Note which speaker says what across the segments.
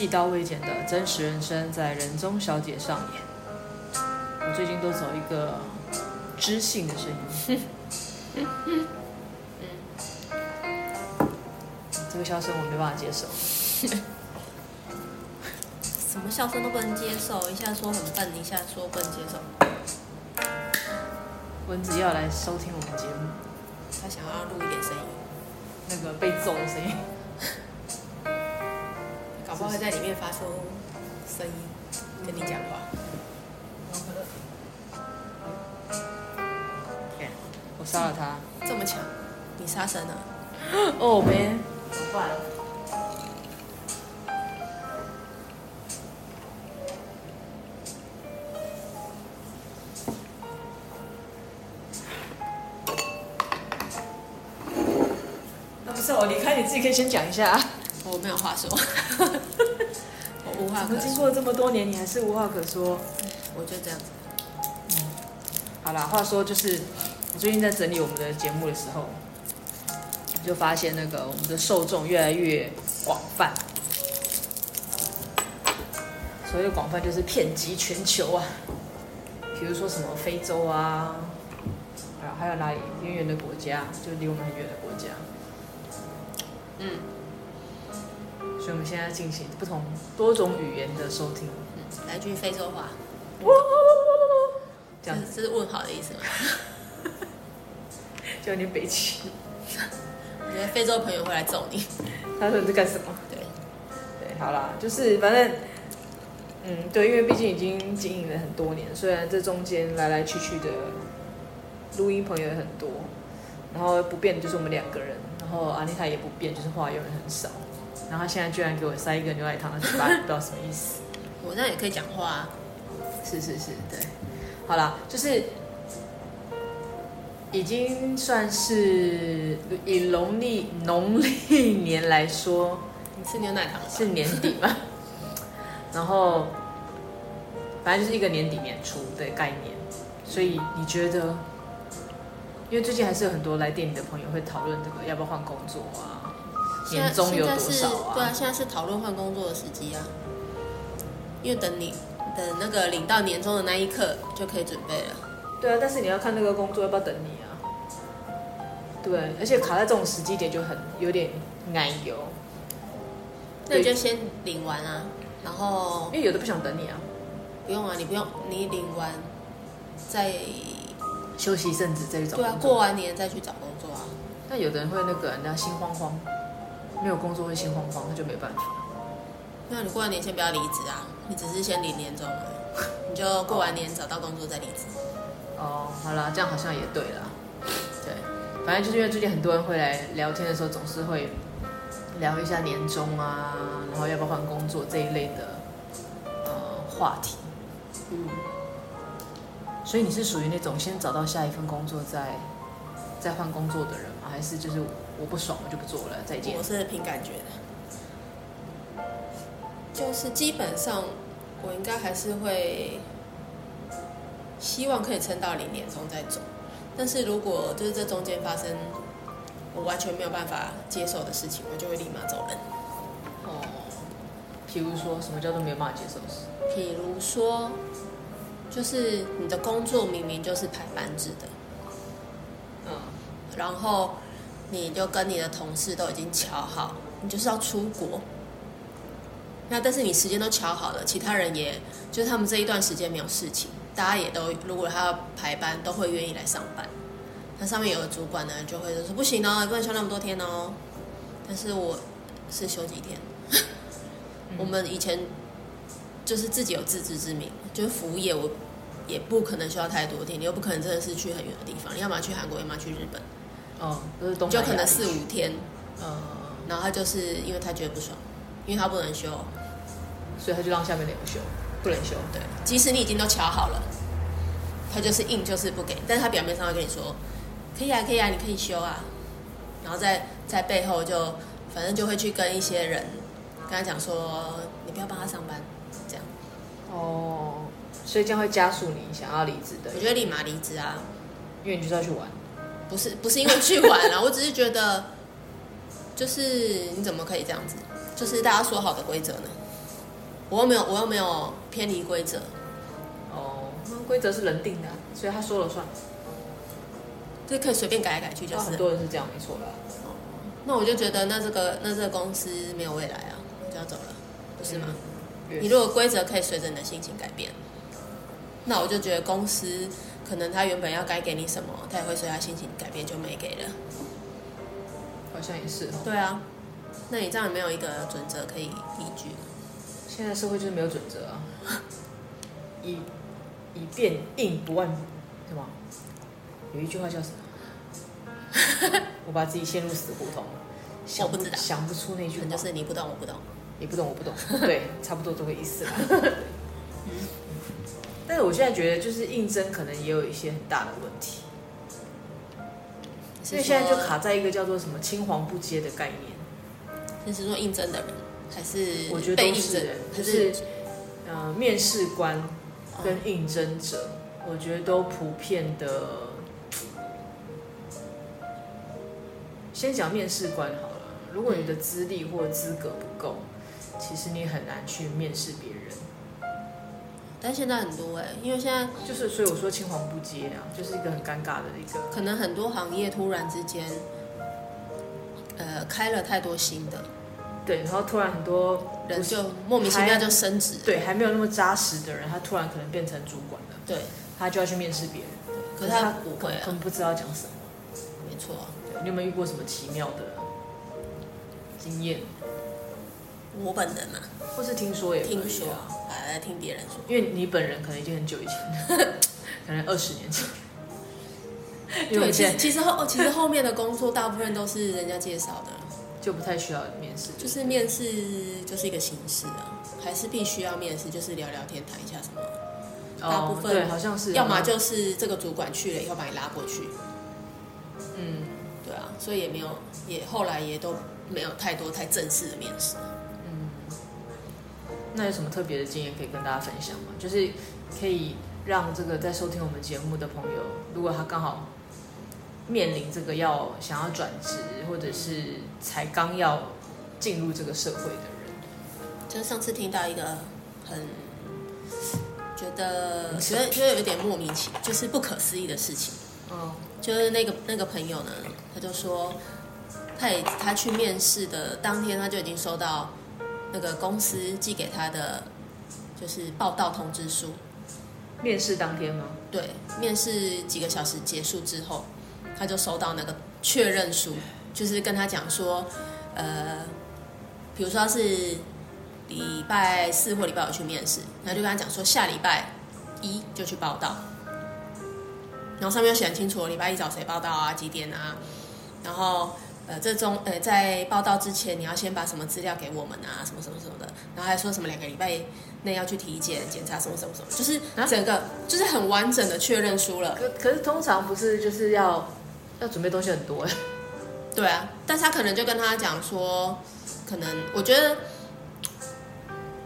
Speaker 1: 一刀未剪的真实人生在人中小姐上演。我最近都走一个知性的声音。嗯，这个笑声我没办法接受。
Speaker 2: 什么笑声都不能接受，一下说很笨，一下说不能接受。
Speaker 1: 蚊子要来收听我们节目，
Speaker 2: 他想要录一点声音，
Speaker 1: 那个被揍的声音。
Speaker 2: 搞不好会在里面发出声音，跟你讲话。
Speaker 1: 天，我杀了他，
Speaker 2: 这么强，你杀神了？
Speaker 1: 哦，没，怎么办？那不是我离开，你自己可以先讲一下。
Speaker 2: 我没有话说，我无话可说。
Speaker 1: 经过这么多年，你还是无话可说。
Speaker 2: 我就这样子。
Speaker 1: 嗯，好啦，话说就是，我最近在整理我们的节目的时候，就发现那个我们的受众越来越广泛。所谓的广泛就是遍及全球啊，比如说什么非洲啊，还有哪里远远的国家，就离我们很远的国家。
Speaker 2: 嗯。
Speaker 1: 所以我们现在进行不同多种语言的收听，
Speaker 2: 嗯、来句非洲话，
Speaker 1: 这样子
Speaker 2: 这是问好的意思吗？
Speaker 1: 就有点北七。
Speaker 2: 我觉得非洲朋友会来揍你。
Speaker 1: 他说你在干什么？
Speaker 2: 对，
Speaker 1: 对，好啦，就是反正，嗯，对，因为毕竟已经经营了很多年，虽然这中间来来去去的录音朋友也很多，然后不变的就是我们两个人，然后阿丽塔也不变，就是话用的很少。然后他现在居然给我塞一个牛奶糖的嘴巴，不知道什么意思。
Speaker 2: 我这样也可以讲话啊。
Speaker 1: 是是是，对。好啦，就是已经算是以农历农历年来说，
Speaker 2: 你吃牛奶糖
Speaker 1: 是年底嘛？然后反正就是一个年底年初的概念。所以你觉得，因为最近还是有很多来店里的朋友会讨论这个要不要换工作啊？年终有多少啊？
Speaker 2: 对啊，现在是讨论换工作的时机啊。因为等你等那个领到年终的那一刻就可以准备了。
Speaker 1: 对啊，但是你要看那个工作要不要等你啊？对，而且卡在这种时机点就很有点奶油。
Speaker 2: 那你就先领完啊，然后
Speaker 1: 因为有的不想等你啊。
Speaker 2: 不用啊，你不用，你领完再
Speaker 1: 休息一阵子再去找工作。
Speaker 2: 对啊，过完年再去找工作啊。
Speaker 1: 那有的人会那个人家心慌慌。没有工作会心慌慌，那就没办法。
Speaker 2: 那你过完年先不要离职啊，你只是先领年终，你就过完年找到工作再离职。
Speaker 1: 哦，好了，这样好像也对了。对，反正就是因为最近很多人会来聊天的时候，总是会聊一下年终啊，然后要不要换工作这一类的呃话题。嗯。所以你是属于那种先找到下一份工作再再换工作的人吗？还是就是？我不爽，我就不做了，再见。
Speaker 2: 我是凭感觉的，就是基本上我应该还是会希望可以撑到零点钟再走，但是如果就是这中间发生我完全没有办法接受的事情，我就会立马走人。
Speaker 1: 哦，譬如说什么叫做没有办法接受的事？
Speaker 2: 譬如说，就是你的工作明明就是排班制的，嗯，然后。你就跟你的同事都已经瞧好，你就是要出国。那但是你时间都瞧好了，其他人也就是他们这一段时间没有事情，大家也都如果他要排班，都会愿意来上班。那上面有的主管呢，就会说不行哦，不能休那么多天哦。但是我是休几天。我们以前就是自己有自知之明，就是服务业，我也不可能休太多天，你又不可能真的是去很远的地方，你要么去韩国，要么去日本。
Speaker 1: 哦，都是东
Speaker 2: 就可能四五天，嗯，然后他就是因为他觉得不爽，因为他不能休，
Speaker 1: 所以他就让下面两个休，不能休。
Speaker 2: 对，即使你已经都瞧好了，他就是硬就是不给，但是他表面上会跟你说，可以啊，可以啊，你可以休啊，然后在在背后就反正就会去跟一些人跟他讲说，你不要帮他上班，这样。
Speaker 1: 哦，所以这样会加速你想要离职的。
Speaker 2: 我觉得立马离职啊，
Speaker 1: 因为你就是要去玩。
Speaker 2: 不是不是因为去玩了，我只是觉得，就是你怎么可以这样子？就是大家说好的规则呢？我又没有，我又没有偏离规则。
Speaker 1: 哦，那规则是人定的，所以他说了算。
Speaker 2: 就可以随便改来改去，就是
Speaker 1: 很多人是这样，没错啦。
Speaker 2: 哦，那我就觉得，那这个那这个公司没有未来啊，就要走了，不是吗？嗯，你如果规则可以随着你的心情改变，那我就觉得公司可能他原本要该给你什么，他也会随他心情改变就没给了。
Speaker 1: 好像也是哦。
Speaker 2: 对啊，那你这样有没有一个准则可以依据？
Speaker 1: 现在社会就是没有准则啊，以以变应不万，是吗？有一句话叫什么？我把自己陷入死胡同了，
Speaker 2: 我不知道，
Speaker 1: 想不出那句话。
Speaker 2: 就是你不懂，我不懂，
Speaker 1: 你不懂，我不懂。对，差不多这个意思啦。我现在觉得，就是应征可能也有一些很大的问题。所以现在就卡在一个叫做什么“青黄不接”的概念。
Speaker 2: 你是说应征的人，还是
Speaker 1: 我觉得都是人，就是呃，面试官跟应征者，我觉得都普遍的。先讲面试官好了，如果你的资历或资格不够，其实你很难去面试别人。
Speaker 2: 但现在很多哎、欸，因为现在
Speaker 1: 就是，所以我说青黄不接啊，就是一个很尴尬的一个。
Speaker 2: 可能很多行业突然之间，呃，开了太多新的，
Speaker 1: 对，然后突然很多
Speaker 2: 人就莫名其妙就升职，
Speaker 1: 对，还没有那么扎实的人，他突然可能变成主管了，
Speaker 2: 对，
Speaker 1: 他就要去面试别人，
Speaker 2: 可是他不会、啊，
Speaker 1: 他们不知道讲什么，
Speaker 2: 没错、啊，
Speaker 1: 你有没有遇过什么奇妙的经验？
Speaker 2: 我本人嘛，
Speaker 1: 或是听说也
Speaker 2: 听说，来来听别人说，
Speaker 1: 因为你本人可能已经很久以前，可能二十年前。
Speaker 2: 对，其实其实后其实后面的工作大部分都是人家介绍的，
Speaker 1: 就不太需要面试。
Speaker 2: 就是面试就是一个形式啊，还是必须要面试，就是聊聊天谈一下什么。大部分、
Speaker 1: 哦、对，好像是，
Speaker 2: 要么就是这个主管去了以后把你拉过去。
Speaker 1: 嗯，
Speaker 2: 对啊，所以也没有，也后来也都没有太多太正式的面试。
Speaker 1: 那有什么特别的经验可以跟大家分享吗？就是可以让这个在收听我们节目的朋友，如果他刚好面临这个要想要转职，或者是才刚要进入这个社会的人，
Speaker 2: 就是上次听到一个很觉得觉得觉得有点莫名其妙，就是不可思议的事情。
Speaker 1: 嗯，
Speaker 2: 就是那个那个朋友呢，他就说，他也他去面试的当天，他就已经收到。那个公司寄给他的就是报道通知书。
Speaker 1: 面试当天吗？
Speaker 2: 对，面试几个小时结束之后，他就收到那个确认书，就是跟他讲说，呃，比如说他是礼拜四或礼拜五去面试，他就跟他讲说下礼拜一就去报道，然后上面又写很清楚，礼拜一找谁报道啊，几点啊，然后。呃，这中呃，在报道之前，你要先把什么资料给我们啊？什么什么什么的，然后还说什么两个礼拜内要去体检检查什么什么什么，就是整个、啊、就是很完整的确认书了。可
Speaker 1: 可是通常不是就是要要准备东西很多哎。
Speaker 2: 对啊，但是他可能就跟他讲说，可能我觉得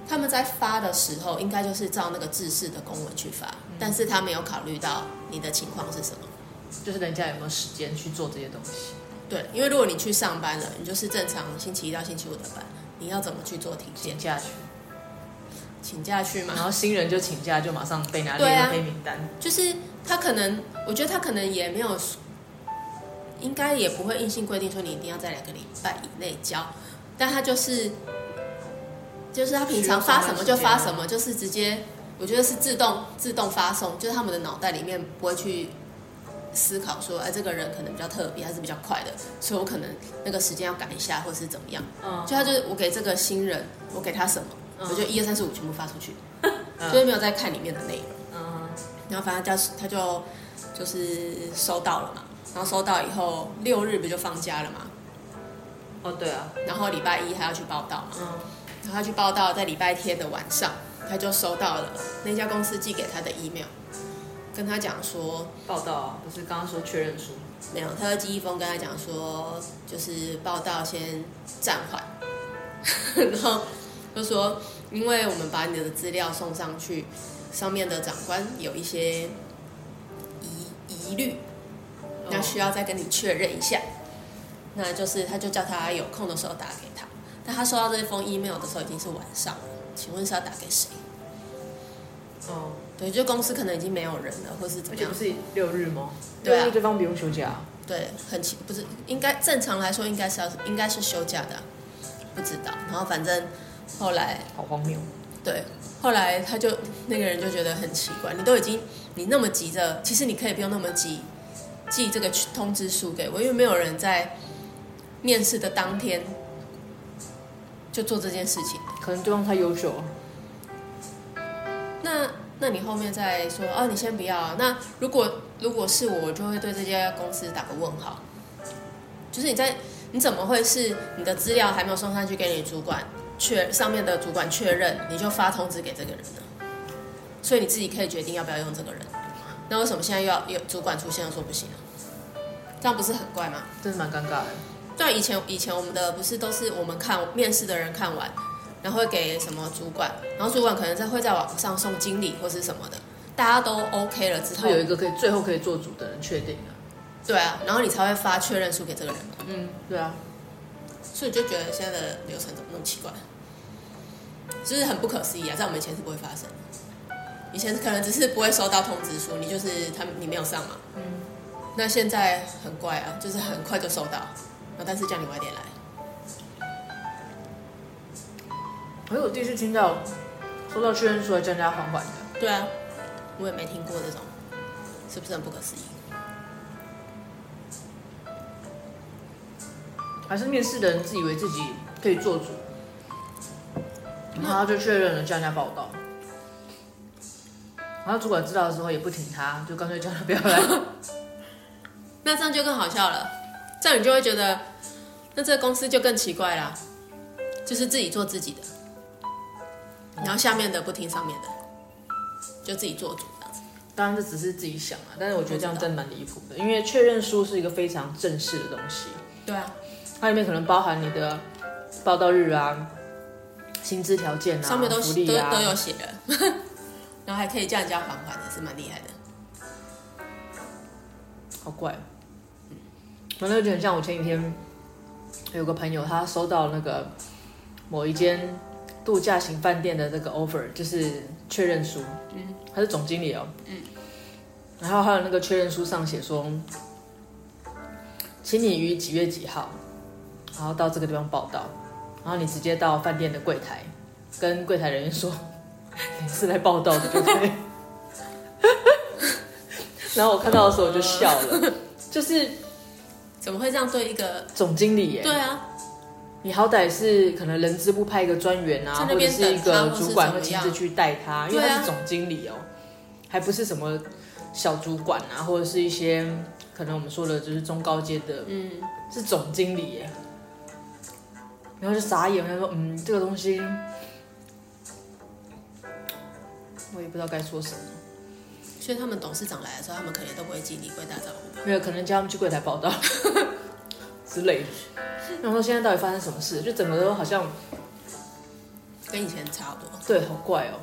Speaker 2: 他们在发的时候，应该就是照那个制式的公文去发，嗯、但是他没有考虑到你的情况是什么，
Speaker 1: 就是人家有没有时间去做这些东西。
Speaker 2: 对，因为如果你去上班了，你就是正常星期一到星期五的班，你要怎么去做体检？
Speaker 1: 请假去，
Speaker 2: 请假去嘛。
Speaker 1: 然后新人就请假，就马上被拿列入黑名单。啊。
Speaker 2: 就是他可能，我觉得他可能也没有，应该也不会硬性规定说你一定要在两个礼拜以内交，但他就是，就是他平常发什么就发什么，就是直接，我觉得是自动自动发送，就是他们的脑袋里面不会去。思考说，哎，这个人可能比较特别，还是比较快的，所以我可能那个时间要改一下，或者是怎么样。嗯，就他就是我给这个新人，我给他什么，嗯、我就一二三四五全部发出去，嗯、所以没有再看里面的内容。嗯，然后反正就是他就就是收到了嘛，然后收到以后六日不就放假了嘛？
Speaker 1: 哦，对啊。然
Speaker 2: 后礼拜一还要去报道嘛？嗯，然后他去报道，在礼拜天的晚上，他就收到了那家公司寄给他的 email。跟他讲说
Speaker 1: 报道啊，不是刚刚说确认书
Speaker 2: 没有，他的寄一封跟他讲说，就是报道先暂缓，然后就说，因为我们把你的资料送上去，上面的长官有一些疑疑虑，那需要再跟你确认一下。那就是他就叫他有空的时候打给他，但他收到这封 email 的时候已经是晚上了，请问是要打给谁？哦，对，就公司可能已经没有人了，或是怎么样？
Speaker 1: 不是六日吗？
Speaker 2: 对啊，
Speaker 1: 对方不用休假。
Speaker 2: 对，很奇，不是应该正常来说应该是要应该是休假的，不知道。然后反正后来
Speaker 1: 好荒谬。
Speaker 2: 对，后来他就那个人就觉得很奇怪，你都已经你那么急着，其实你可以不用那么急寄这个通知书给我，因为没有人在面试的当天就做这件事情。
Speaker 1: 可能对方太优秀了。
Speaker 2: 那那你后面再说啊，你先不要。那如果如果是我，我就会对这家公司打个问号。就是你在你怎么会是你的资料还没有送上去给你主管确上面的主管确认，你就发通知给这个人呢？所以你自己可以决定要不要用这个人。那为什么现在又要有主管出现又说不行？这样不是很怪吗？
Speaker 1: 真是蛮尴尬的。
Speaker 2: 对，以前以前我们的不是都是我们看面试的人看完。然后会给什么主管，然后主管可能在会在网上送经理或是什么的，大家都 OK 了之后，
Speaker 1: 有一个可以最后可以做主的人确定啊，
Speaker 2: 对啊，然后你才会发确认书给这个人嘛。
Speaker 1: 嗯，对啊，
Speaker 2: 所以就觉得现在的流程怎么那么奇怪，就是很不可思议啊，在我们以前是不会发生的，以前可能只是不会收到通知书，你就是他你没有上嘛，嗯，那现在很怪啊，就是很快就收到，然后但是叫你晚点来。
Speaker 1: 可是我第一次听到收到确认书还叫人家缓缓的。
Speaker 2: 对啊，我也没听过这种，是不是很不可思议？
Speaker 1: 还是面试的人自以为自己可以做主，然后他就确认了叫人家报道，然后主管知道的时候也不听他，就干脆叫他不要来。
Speaker 2: 那这样就更好笑了，这样你就会觉得，那这个公司就更奇怪啦，就是自己做自己的。然后下面的不听上面的，就自己做主这样子。
Speaker 1: 当然这只是自己想啊，但是我觉得这样真的蛮离谱的，因为确认书是一个非常正式的东西。
Speaker 2: 对啊，
Speaker 1: 它里面可能包含你的报道日啊、薪资条件啊、
Speaker 2: 上面都
Speaker 1: 福利啊
Speaker 2: 都，都有写的，然后还可以叫人家缓缓的，是蛮厉害的。
Speaker 1: 好怪，反正就很像我前几天有个朋友，他收到那个某一间。度假型饭店的这个 offer 就是确认书，嗯，他是总经理哦，嗯，然后还有那个确认书上写说，请你于几月几号，然后到这个地方报道，然后你直接到饭店的柜台，跟柜台人员说你是来报道的，对不对？然后我看到的时候我就笑了，就是
Speaker 2: 怎么会这样对一个
Speaker 1: 总经理耶？
Speaker 2: 对啊。
Speaker 1: 你好歹是可能人资部派一个专员啊，或者是一个主管会亲自去带他，因为他是总经理哦，还不是什么小主管啊，或者是一些可能我们说的就是中高阶的，嗯，是总经理耶，然后就傻眼，他说嗯，这个东西我也不知道该说什么，
Speaker 2: 所以他们董事长来的时候，他们可能都不会经理会打招呼，
Speaker 1: 没有可能叫他们去柜台报道 之类的。然后说现在到底发生什么事？就整个都好像
Speaker 2: 跟以前差不多。
Speaker 1: 对，好怪哦。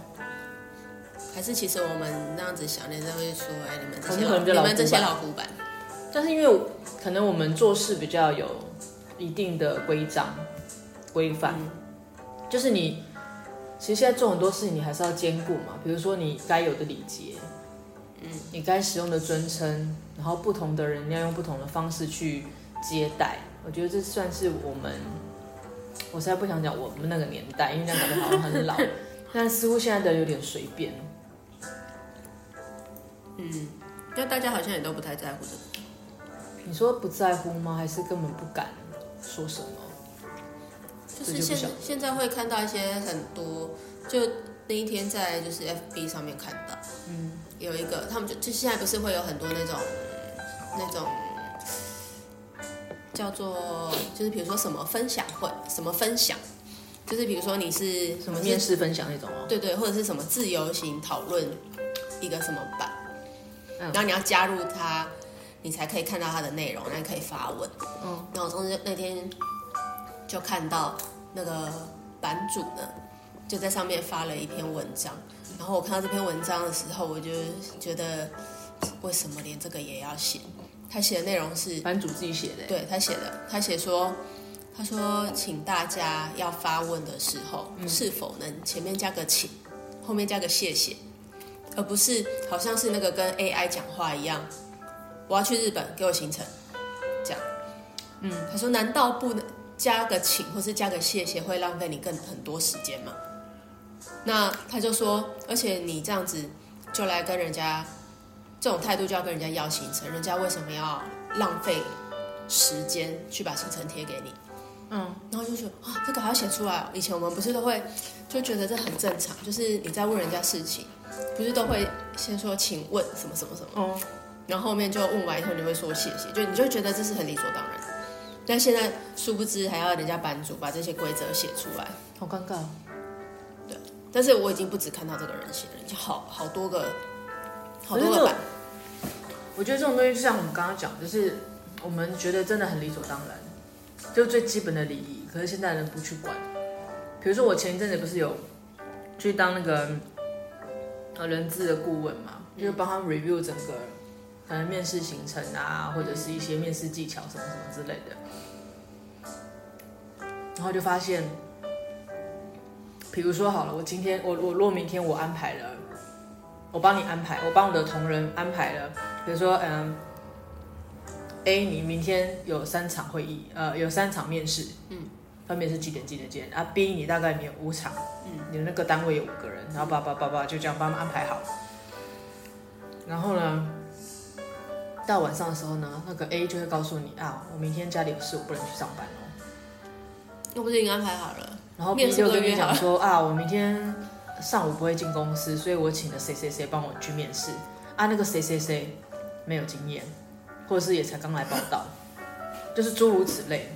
Speaker 2: 还是其实我们那样子想，人家会说：“哎，你们这些老，你们这些老古板。”
Speaker 1: 但是因为可能我们做事比较有一定的规章规范，嗯、就是你其实现在做很多事情，你还是要兼顾嘛。比如说你该有的礼节，嗯，你该使用的尊称，然后不同的人要用不同的方式去接待。我觉得这算是我们，我实在不想讲我们那个年代，因为那感觉好像很老，但似乎现在的有点随便。
Speaker 2: 嗯，那大家好像也都不太在乎这个。
Speaker 1: 你说不在乎吗？还是根本不敢说什么？
Speaker 2: 就是现就现在会看到一些很多，就那一天在就是 FB 上面看到，嗯，有一个他们就就现在不是会有很多那种那种。叫做就是比如说什么分享会，什么分享，就是比如说你是
Speaker 1: 什么面试分享那种哦，
Speaker 2: 对对，或者是什么自由行讨论一个什么版，然后你要加入它，你才可以看到它的内容，然后可以发问。嗯，然后我当时那天就看到那个版主呢，就在上面发了一篇文章，然后我看到这篇文章的时候，我就觉得为什么连这个也要写？他写的内容是
Speaker 1: 班主自己写的，
Speaker 2: 对他写的，他写说，他说请大家要发问的时候，嗯、是否能前面加个请，后面加个谢谢，而不是好像是那个跟 AI 讲话一样，我要去日本，给我行程，这样，嗯，他说难道不能加个请或是加个谢谢会浪费你更很多时间吗？那他就说，而且你这样子就来跟人家。这种态度就要跟人家要行程，人家为什么要浪费时间去把行程贴给你？嗯，然后就觉得啊，这个还要写出来哦。以前我们不是都会就觉得这很正常，就是你在问人家事情，不是都会先说请问什么什么什么，嗯，然后后面就问完以后你会说谢谢，就你就觉得这是很理所当然。但现在殊不知还要人家版主把这些规则写出来，
Speaker 1: 好尴尬。
Speaker 2: 对，但是我已经不止看到这个人写了，已经好好多个。好多个版，
Speaker 1: 我觉得这种东西就像我们刚刚讲，就是我们觉得真的很理所当然，就最基本的礼仪。可是现在人不去管。比如说我前一阵子不是有去当那个呃人资的顾问嘛，就是帮他 review 整个可能面试行程啊，或者是一些面试技巧什么什么之类的。然后就发现，比如说好了，我今天我我若明天我安排了。我帮你安排，我帮我的同仁安排了，比如说，嗯，A，你明天有三场会议，呃，有三场面试，嗯，分别是几点几点几点啊？B，你大概你有五场，嗯，你的那个单位有五个人，然后叭叭叭叭就这样帮他们安排好。然后呢，到晚上的时候呢，那个 A 就会告诉你啊，我明天家里有事，我不能去上班哦。
Speaker 2: 又不是已经安排好了？
Speaker 1: 然后 B 就跟你讲说啊，我明天。上午不会进公司，所以我请了谁谁谁帮我去面试啊。那个谁谁谁没有经验，或者是也才刚来报道，就是诸如此类。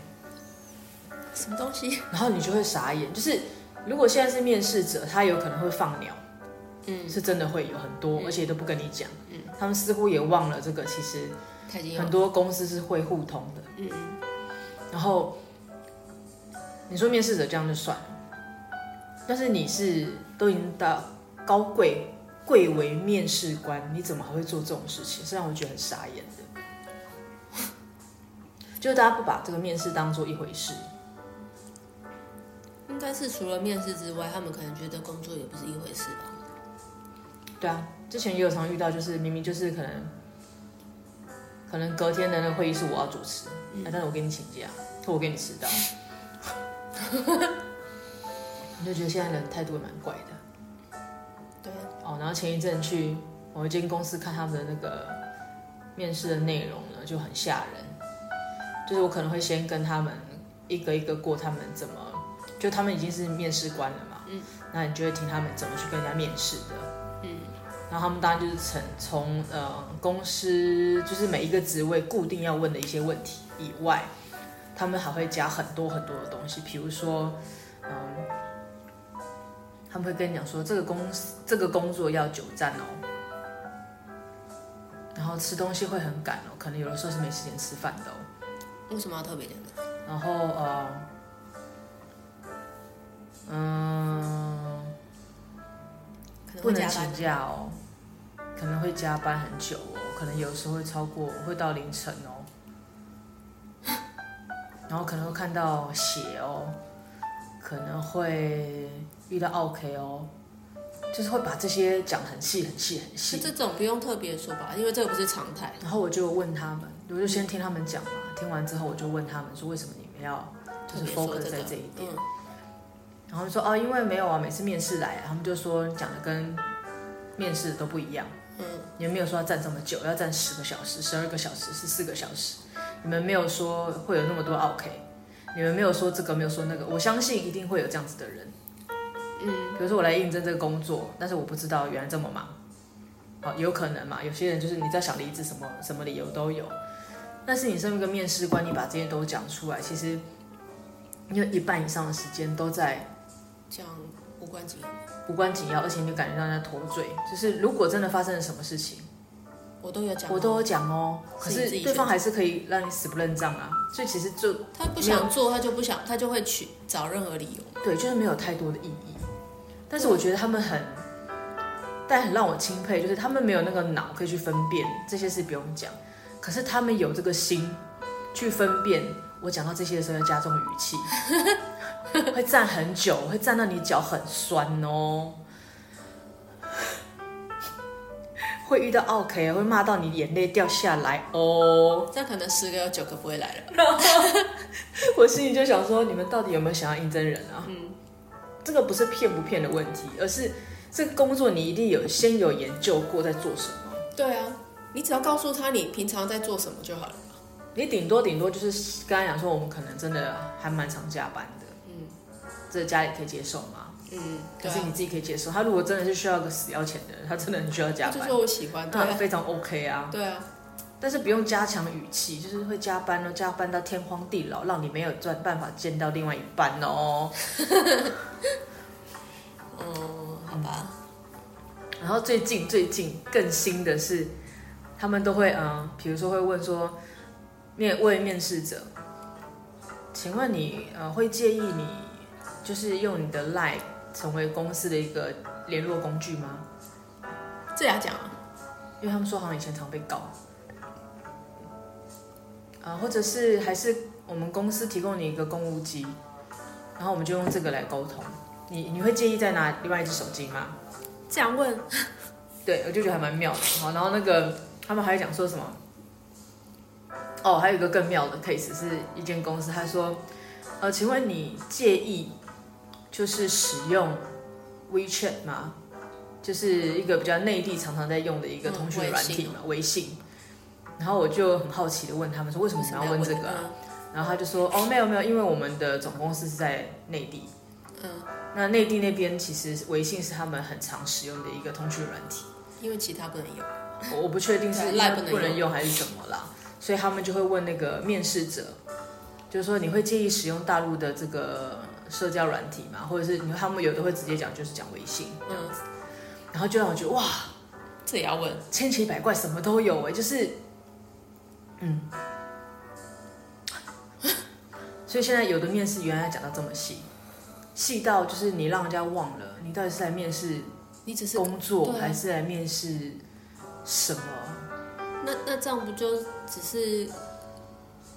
Speaker 2: 什么东西？
Speaker 1: 然后你就会傻眼，就是如果现在是面试者，他有可能会放鸟，嗯，是真的会有很多，而且都不跟你讲，嗯，他们似乎也忘了这个，其实很多公司是会互通的，嗯，然后你说面试者这样就算了，但是你是。都已经到高贵贵为面试官，你怎么还会做这种事情？是让我觉得很傻眼的。就是大家不把这个面试当做一回事。
Speaker 2: 应该是除了面试之外，他们可能觉得工作也不是一回事吧？
Speaker 1: 对啊，之前也有常遇到，就是明明就是可能，可能隔天的那个会议是我要主持，嗯啊、但是我给你请假，或我给你迟到。你就觉得现在人态度也蛮怪的，
Speaker 2: 对
Speaker 1: 哦。然后前一阵去某一间公司看他们的那个面试的内容呢，就很吓人。就是我可能会先跟他们一个一个过他们怎么，就他们已经是面试官了嘛，嗯，那你就会听他们怎么去跟人家面试的，嗯。然后他们当然就是从从呃公司就是每一个职位固定要问的一些问题以外，他们还会加很多很多的东西，比如说嗯。他们会跟你讲说，这个公司这个工作要久站哦，然后吃东西会很赶哦，可能有的时候是没时间吃饭的哦。
Speaker 2: 为什么要特别讲的？
Speaker 1: 然后呃，嗯，不能请假哦，可能会加班很久哦，可能有时候会超过，会到凌晨哦，然后可能会看到血哦，可能会。遇到 OK 哦，就是会把这些讲很细很细很细。
Speaker 2: 这种不用特别说吧，因为这个不是常态。
Speaker 1: 然后我就问他们，我就先听他们讲嘛。听完之后，我就问他们说，为什么你们要就是 focus 在这一点？然后说哦，因为没有啊，每次面试来，他们就说讲的跟面试都不一样。嗯，你们没有说要站这么久，要站十个小时、十二个小时、十四个小时。你们没有说会有那么多 OK，你们没有说这个，没有说那个。我相信一定会有这样子的人。嗯，比如说我来应征这个工作，但是我不知道原来这么忙，好，有可能嘛？有些人就是你在想离职，什么什么理由都有。但是你身为一个面试官，你把这些都讲出来，其实你有一半以上的时间都在
Speaker 2: 讲无关紧要，
Speaker 1: 无关紧要，而且你就感觉到在脱罪。就是如果真的发生了什么事情，
Speaker 2: 我都有讲，
Speaker 1: 我都有讲哦。可是对方还是可以让你死不认账啊。所以其实就
Speaker 2: 他不想做，他就不想，他就会去找任何理由。
Speaker 1: 对，就是没有太多的意义。但是我觉得他们很，但很让我钦佩，就是他们没有那个脑可以去分辨这些事，不用讲。可是他们有这个心去分辨，我讲到这些的时候要加重语气，会站很久，会站到你脚很酸哦。会遇到 OK，会骂到你眼泪掉下来哦。
Speaker 2: 这样可能十个有九个不会来了。
Speaker 1: 然 后我心里就想说，你们到底有没有想要应征人啊？嗯，这个不是骗不骗的问题，而是这个工作你一定有先有研究过在做什么。
Speaker 2: 对啊，你只要告诉他你平常在做什么就好了。
Speaker 1: 你顶多顶多就是刚才讲说，我们可能真的还蛮常加班的。嗯，这家里可以接受吗？嗯，可是你自己可以接受。他如果真的是需要个死要钱的人，他真的很需要加班。
Speaker 2: 就是我喜欢，他，
Speaker 1: 非常 OK 啊。
Speaker 2: 对啊，但
Speaker 1: 是不用加强语气，就是会加班哦，加班到天荒地老，让你没有赚办法见到另外一半哦。
Speaker 2: 嗯，好吧。
Speaker 1: 然后最近最近更新的是，他们都会嗯，比如说会问说，面问面试者，请问你呃会介意你就是用你的 LINE 成为公司的一个联络工具吗？
Speaker 2: 这样讲啊，
Speaker 1: 因为他们说好像以前常被告，啊，或者是还是我们公司提供你一个公务机，然后我们就用这个来沟通。你你会介意再拿另外一只手机吗？
Speaker 2: 这样问，
Speaker 1: 对，我就觉得还蛮妙的。好，然后那个他们还讲说什么？哦，还有一个更妙的 case 是一间公司，他说，呃，请问你介意？就是使用 WeChat 嘛，就是一个比较内地常常在用的一个通讯软体嘛，嗯，微信。然后我就很好奇的问他们说，为什么你要问这个啊？然后他就说，哦，没有没有，因为我们的总公司是在内地。嗯，那内地那边其实微信是他们很常使用的一个通讯软体，
Speaker 2: 因为其他不能用。
Speaker 1: 我我不确定是 不能用还是怎么啦，所以他们就会问那个面试者，就是说你会介意使用大陆的这个？社交软体嘛，或者是你他们有的会直接讲，就是讲微信这样子，嗯，然后就让我觉得哇，
Speaker 2: 这也要问，
Speaker 1: 千奇百怪，什么都有哎，就是，嗯，所以现在有的面试原来讲到这么细，细到就是你让人家忘了你到底是来面试，你只是工作还是来面试什么？
Speaker 2: 那那这样不就只是？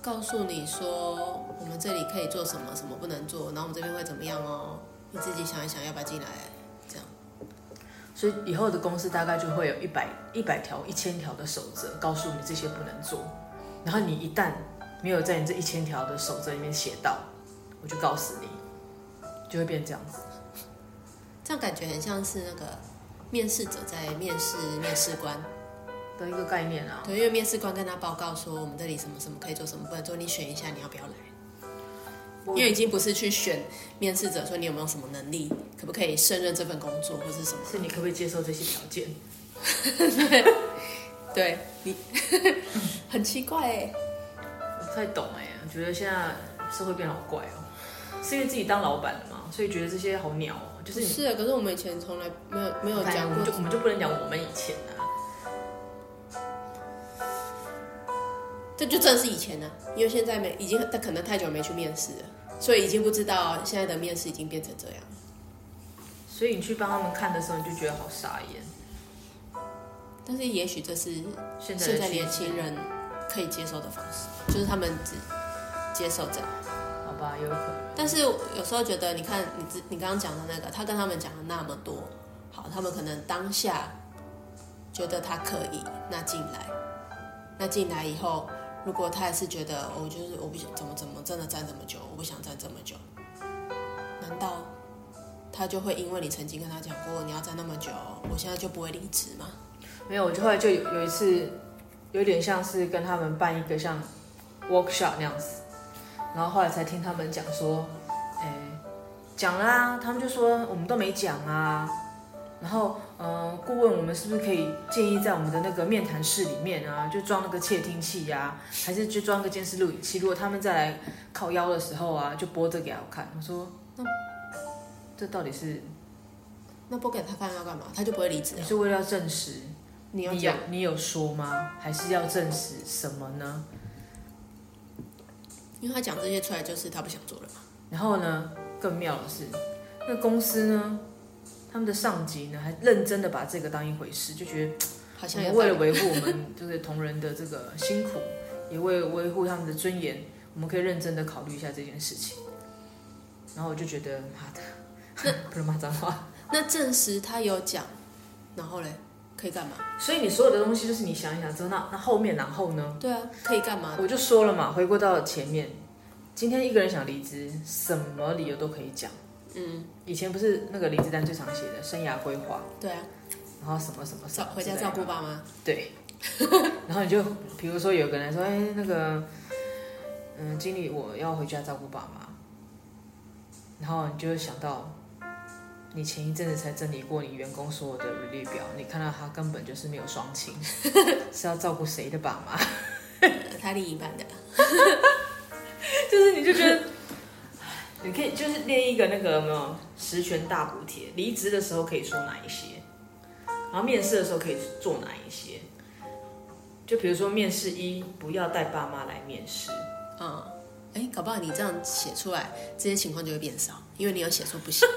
Speaker 2: 告诉你说，我们这里可以做什么，什么不能做，然后我们这边会怎么样哦？你自己想一想，要不要进来？这样。
Speaker 1: 所以以后的公司大概就会有一百一百条、一千条的守则，告诉你这些不能做。然后你一旦没有在你这一千条的守则里面写到，我就告诉你，就会变这样子。
Speaker 2: 这样感觉很像是那个面试者在面试面试官。
Speaker 1: 的一个概念啊，
Speaker 2: 对，因为面试官跟他报告说，我们这里什么什么可以做，什么不能做，你选一下，你要不要来？因为已经不是去选面试者说你有没有什么能力，可不可以胜任这份工作，或是什么？
Speaker 1: 是你可不可以接受这些条件？
Speaker 2: 对，对你 很奇怪哎，
Speaker 1: 我不太懂哎，我觉得现在社会变好怪哦，是因为自己当老板了嘛，所以觉得这些好鸟哦，就是
Speaker 2: 是啊，可是我们以前从来没有没有讲过，
Speaker 1: 我们就我们就不能讲我们以前啊。
Speaker 2: 这就真的是以前呢，因为现在没已经他可能太久没去面试了，所以已经不知道现在的面试已经变成这样。
Speaker 1: 所以你去帮他们看的时候，你就觉得好傻眼。
Speaker 2: 但是也许这是现在年轻人可以接受的方式，就是他们只接受这样。
Speaker 1: 好吧，有可能。
Speaker 2: 但是有时候觉得，你看你你刚刚讲的那个，他跟他们讲了那么多，好，他们可能当下觉得他可以，那进来，那进来以后。如果他还是觉得我就是我不想怎么怎么真的站这么久，我不想站这么久，难道他就会因为你曾经跟他讲过你要站那么久，我现在就不会离职吗？
Speaker 1: 没有，我就后来就有有一次，有点像是跟他们办一个像 workshop 那样子，然后后来才听他们讲说，哎，讲啦，他们就说我们都没讲啊。然后，呃，顾问，我们是不是可以建议在我们的那个面谈室里面啊，就装那个窃听器呀、啊，还是就装个监视录影器？如果他们再来靠腰的时候啊，就播这给我看。我说，那这到底是？
Speaker 2: 那播给他看要干嘛？他就不会离职？
Speaker 1: 你是为了要证实你有你有，你有说吗？还是要证实什么呢？
Speaker 2: 因为他讲这些出来，就是他不想做了嘛。
Speaker 1: 然后呢，更妙的是，那公司呢？他们的上级呢，还认真的把这个当一回事，就觉得
Speaker 2: 好像
Speaker 1: 为了维护我们就是同仁的这个辛苦，也为维护他们的尊严，我们可以认真的考虑一下这件事情。然后我就觉得，妈的，那 不能骂脏话。
Speaker 2: 那证实他有讲，然后嘞，可以干嘛？
Speaker 1: 所以你所有的东西就是你想一想之后，那那后面然后呢？
Speaker 2: 对啊，可以干嘛？
Speaker 1: 我就说了嘛，回归到前面，今天一个人想离职，什么理由都可以讲。嗯，以前不是那个林志丹最常写的生涯规划？
Speaker 2: 对啊。
Speaker 1: 然后什么什么
Speaker 2: 照回家照顾爸妈？
Speaker 1: 对。然后你就比如说有个人说，哎，那个，嗯，经理，我要回家照顾爸妈。然后你就会想到，你前一阵子才整理过你员工所有的履历表，你看到他根本就是没有双亲，是要照顾谁的爸妈？
Speaker 2: 他另一半的，
Speaker 1: 就是你就觉得，你可以就是列一个那个有没有十全大补帖，离职的时候可以说哪一些，然后面试的时候可以做哪一些？就比如说面试一，不要带爸妈来面试，
Speaker 2: 嗯。哎，搞不好你这样写出来，这些情况就会变少，因为你有写说不行，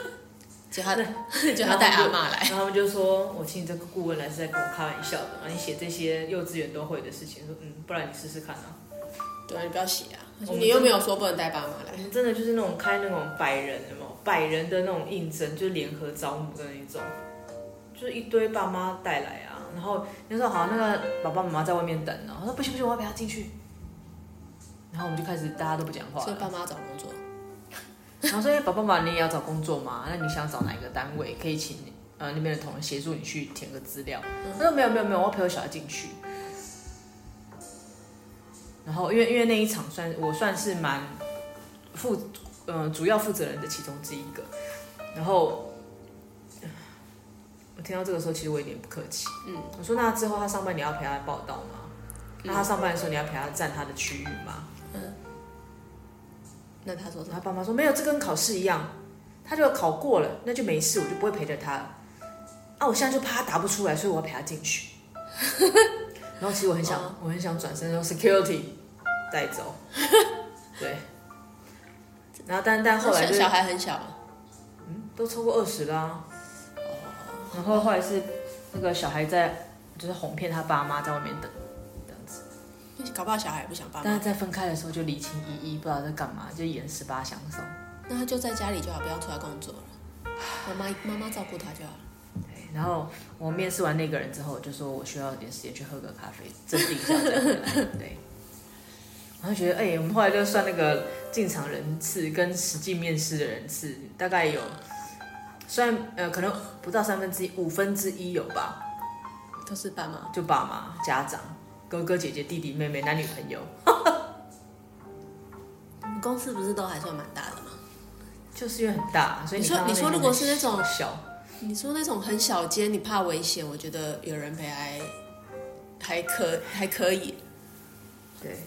Speaker 2: 就他就他带阿妈来，
Speaker 1: 然后他们就说：“我请你这个顾问来是在跟我开玩笑的嘛，你写这些幼稚园都会的事情，说嗯，不然你试试看啊。”
Speaker 2: 对啊，你不要写啊，你又没有说不能带爸妈来。
Speaker 1: 真的就是那种开那种百人的嘛，百人的那种应征，就是联合招募的那种，就是一堆爸妈带来啊，然后那时候好像那个爸爸妈妈在外面等呢，我说不行不行，我要陪他进去。然后我们就开始大家都不讲话。
Speaker 2: 所以爸妈找工作。
Speaker 1: 然后说：“哎，爸爸妈妈，你也要找工作吗？那你想找哪一个单位？可以请呃那边的同仁协助你去填个资料。嗯”他说：“没有没有没有，我要陪我小孩进去。”然后因为因为那一场算我算是蛮负呃主要负责人的其中之一个。然后我听到这个时候，其实我有点不客气。嗯，我说：“那之后他上班你要陪他报道吗？那他上班的时候你要陪他站他的区域吗？”嗯，
Speaker 2: 那他说什么？
Speaker 1: 他爸妈说没有，这跟考试一样，他就考过了，那就没事，我就不会陪着他了。啊，我现在就怕他答不出来，所以我要陪他进去。然后其实我很想，哦、我很想转身用 security 带走。对。然后但但后来、就是、
Speaker 2: 小孩很小，
Speaker 1: 嗯，都超过二十啦。哦。然后后来是那个小孩在，就是哄骗他爸妈在外面等。
Speaker 2: 搞不好小孩也不想爸妈。
Speaker 1: 但是在分开的时候就离情依依，不知道在干嘛，就演十八相送。
Speaker 2: 那他就在家里就好，不要出来工作了。妈妈妈妈照顾他就好了。
Speaker 1: 对，然后我面试完那个人之后，就说我需要点时间去喝个咖啡，镇定一下再回来。对。然后觉得，哎、欸，我们后来就算那个进场人次跟实际面试的人次，大概有，虽然呃可能不到三分之一，五分之一有吧。
Speaker 2: 都是爸妈。
Speaker 1: 就爸妈家长。哥哥姐姐弟弟妹妹男女朋友，
Speaker 2: 你们公司不是都还算蛮大的吗？
Speaker 1: 就是因为很大，所以你说
Speaker 2: 你说如果是那种小，你说那种很小间，你怕危险，我觉得有人陪还还可还可以。
Speaker 1: 对，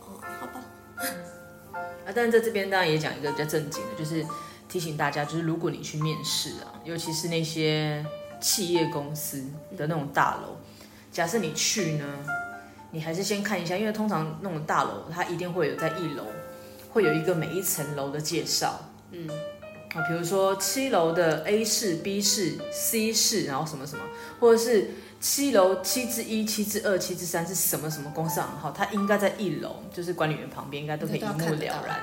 Speaker 2: 哦，好吧。
Speaker 1: 啊，但是在这边当然也讲一个比较正经的，就是提醒大家，就是如果你去面试啊，尤其是那些企业公司的那种大楼，假设你去呢。你还是先看一下，因为通常那种大楼，它一定会有在一楼，会有一个每一层楼的介绍。嗯，啊，比如说七楼的 A 室、B 室、C 室，然后什么什么，或者是七楼七之一、七之二、七之三是什么什么公司行号，它应该在一楼，就是管理员旁边，应该都可以一目了然。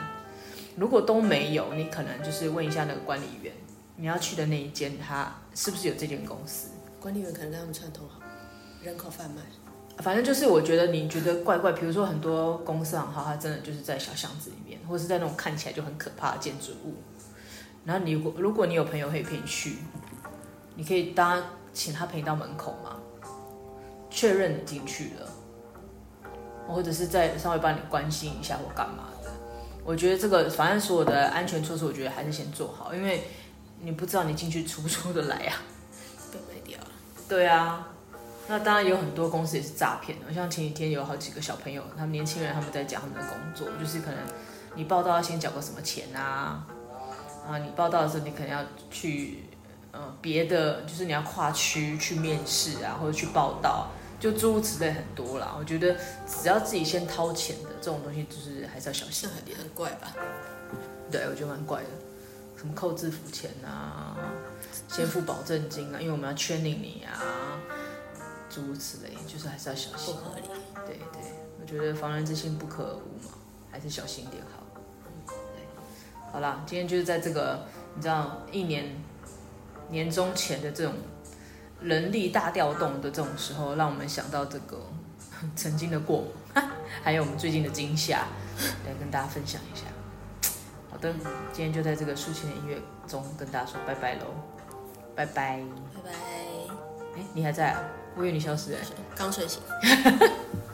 Speaker 1: 如果都没有，你可能就是问一下那个管理员，你要去的那一间，他是不是有这间公司？
Speaker 2: 管理员可能跟他们串通好，人口贩卖。
Speaker 1: 反正就是，我觉得你觉得怪怪，比如说很多公司行号，它真的就是在小巷子里面，或者是在那种看起来就很可怕的建筑物。然后你如果如果你有朋友可以陪你去，你可以当请他陪你到门口嘛，确认你进去了，或者是再稍微帮你关心一下或干嘛的。我觉得这个反正所有的安全措施，我觉得还是先做好，因为你不知道你进去出不出得来啊。
Speaker 2: 被卖掉了。
Speaker 1: 对啊。那当然有很多公司也是诈骗的，像前几天有好几个小朋友，他们年轻人他们在讲他们的工作，就是可能你报道要先缴个什么钱啊，啊，你报道的时候你可能要去呃别的，就是你要跨区去面试啊，或者去报道，就诸如此类很多啦。我觉得只要自己先掏钱的这种东西，就是还是要小心一点。
Speaker 2: 很怪吧？
Speaker 1: 对，我觉得蛮怪的，什么扣制服钱啊，先付保证金啊，因为我们要 training 你啊。诸如此类，就是还是要小心。
Speaker 2: 不合理。
Speaker 1: 对对，我觉得防人之心不可无嘛，还是小心一点好。对，好啦，今天就是在这个你知道一年年终前的这种人力大调动的这种时候，让我们想到这个 曾经的过往，还有我们最近的惊吓，来跟大家分享一下。好的，今天就在这个抒情的音乐中跟大家说拜拜喽，拜拜，
Speaker 2: 拜拜。
Speaker 1: 哎，你还在啊？我以为你消失了，
Speaker 2: 刚睡醒。